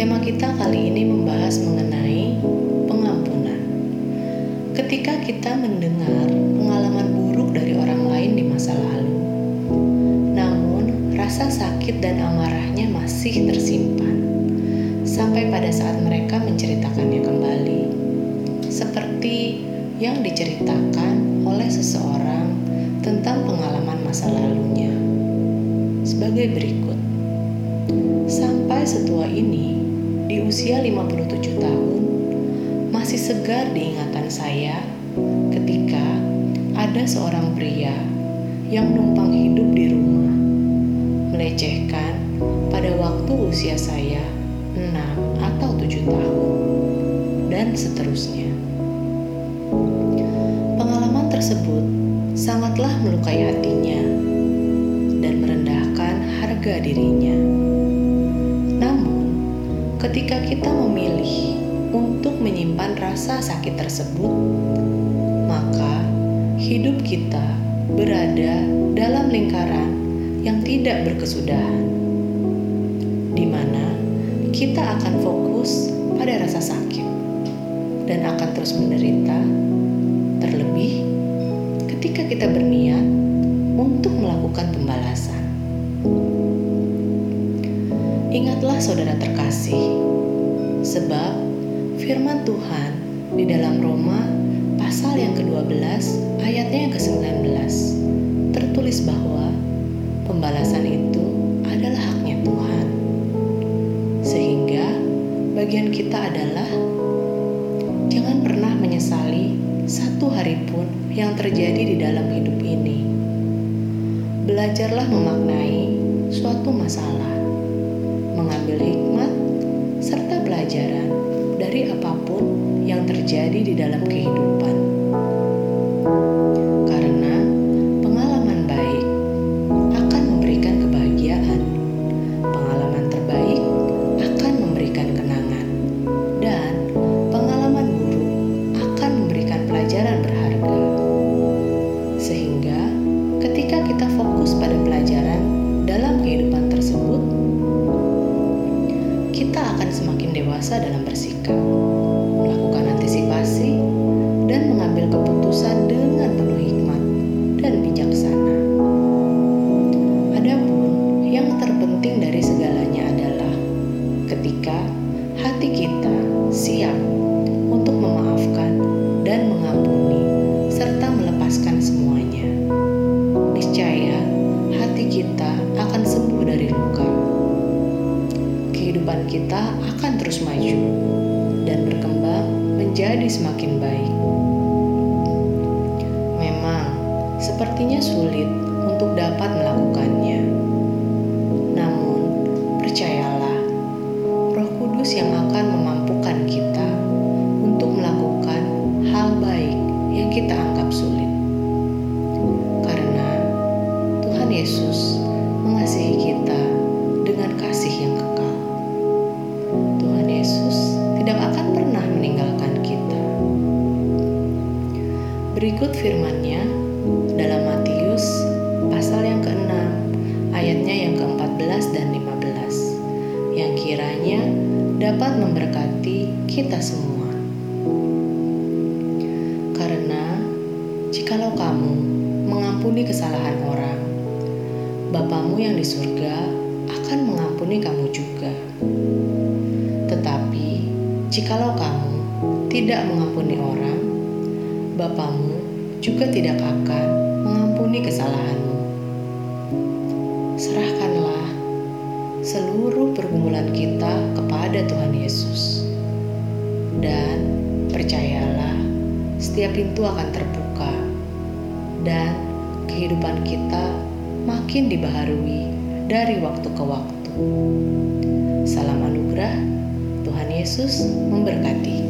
Tema kita kali ini membahas mengenai pengampunan. Ketika kita mendengar pengalaman buruk dari orang lain di masa lalu, namun rasa sakit dan amarahnya masih tersimpan sampai pada saat mereka menceritakannya kembali, seperti yang diceritakan oleh seseorang tentang pengalaman masa lalunya sebagai berikut. Sampai setua ini, di usia 57 tahun, masih segar diingatan saya ketika ada seorang pria yang numpang hidup di rumah, melecehkan pada waktu usia saya 6 atau 7 tahun, dan seterusnya. Pengalaman tersebut sangatlah melukai hatinya dan merendahkan harga dirinya. Ketika kita memilih untuk menyimpan rasa sakit tersebut, maka hidup kita berada dalam lingkaran yang tidak berkesudahan, di mana kita akan fokus pada rasa sakit dan akan terus menderita, terlebih ketika kita berniat untuk melakukan pembalasan. Ingatlah saudara terkasih, sebab firman Tuhan di dalam Roma pasal yang ke-12 ayatnya yang ke-19 tertulis bahwa pembalasan itu adalah haknya Tuhan. Sehingga bagian kita adalah jangan pernah menyesali satu hari pun yang terjadi di dalam hidup ini. Belajarlah memaknai suatu masalah, mengambil hikmat, serta pelajaran dari apa pun yang terjadi di dalam kehidupan. Karena pengalaman baik akan memberikan kebahagiaan, pengalaman terbaik akan memberikan kenangan, dan pengalaman buruk akan memberikan pelajaran berharga. Sehingga, ketika kita fokus pada akan semakin dewasa dalam bersikap, melakukan antisipasi, dan mengambil keputusan dengan penuh hikmat dan bijaksana. Adapun yang terpenting dari segalanya adalah ketika hati kita siap untuk memaafkan dan mengampuni serta melepaskan semuanya. Niscaya hati kita akan Kehidupan kita akan terus maju dan berkembang menjadi semakin baik. Memang sepertinya sulit untuk dapat melakukannya. Namun, percayalah, Roh Kudus yang akan Berikut firman-Nya dalam Matius pasal yang ke-6 ayatnya yang ke-14 dan 15 yang kiranya dapat memberkati kita semua. Karena jikalau kamu mengampuni kesalahan orang, Bapamu yang di surga akan mengampuni kamu juga. Tetapi jikalau kamu tidak mengampuni orang, Bapamu juga tidak akan mengampuni kesalahanmu. Serahkanlah seluruh pergumulan kita kepada Tuhan Yesus. Dan percayalah, setiap pintu akan terbuka dan kehidupan kita makin dibaharui dari waktu ke waktu. Salam anugerah, Tuhan Yesus memberkati.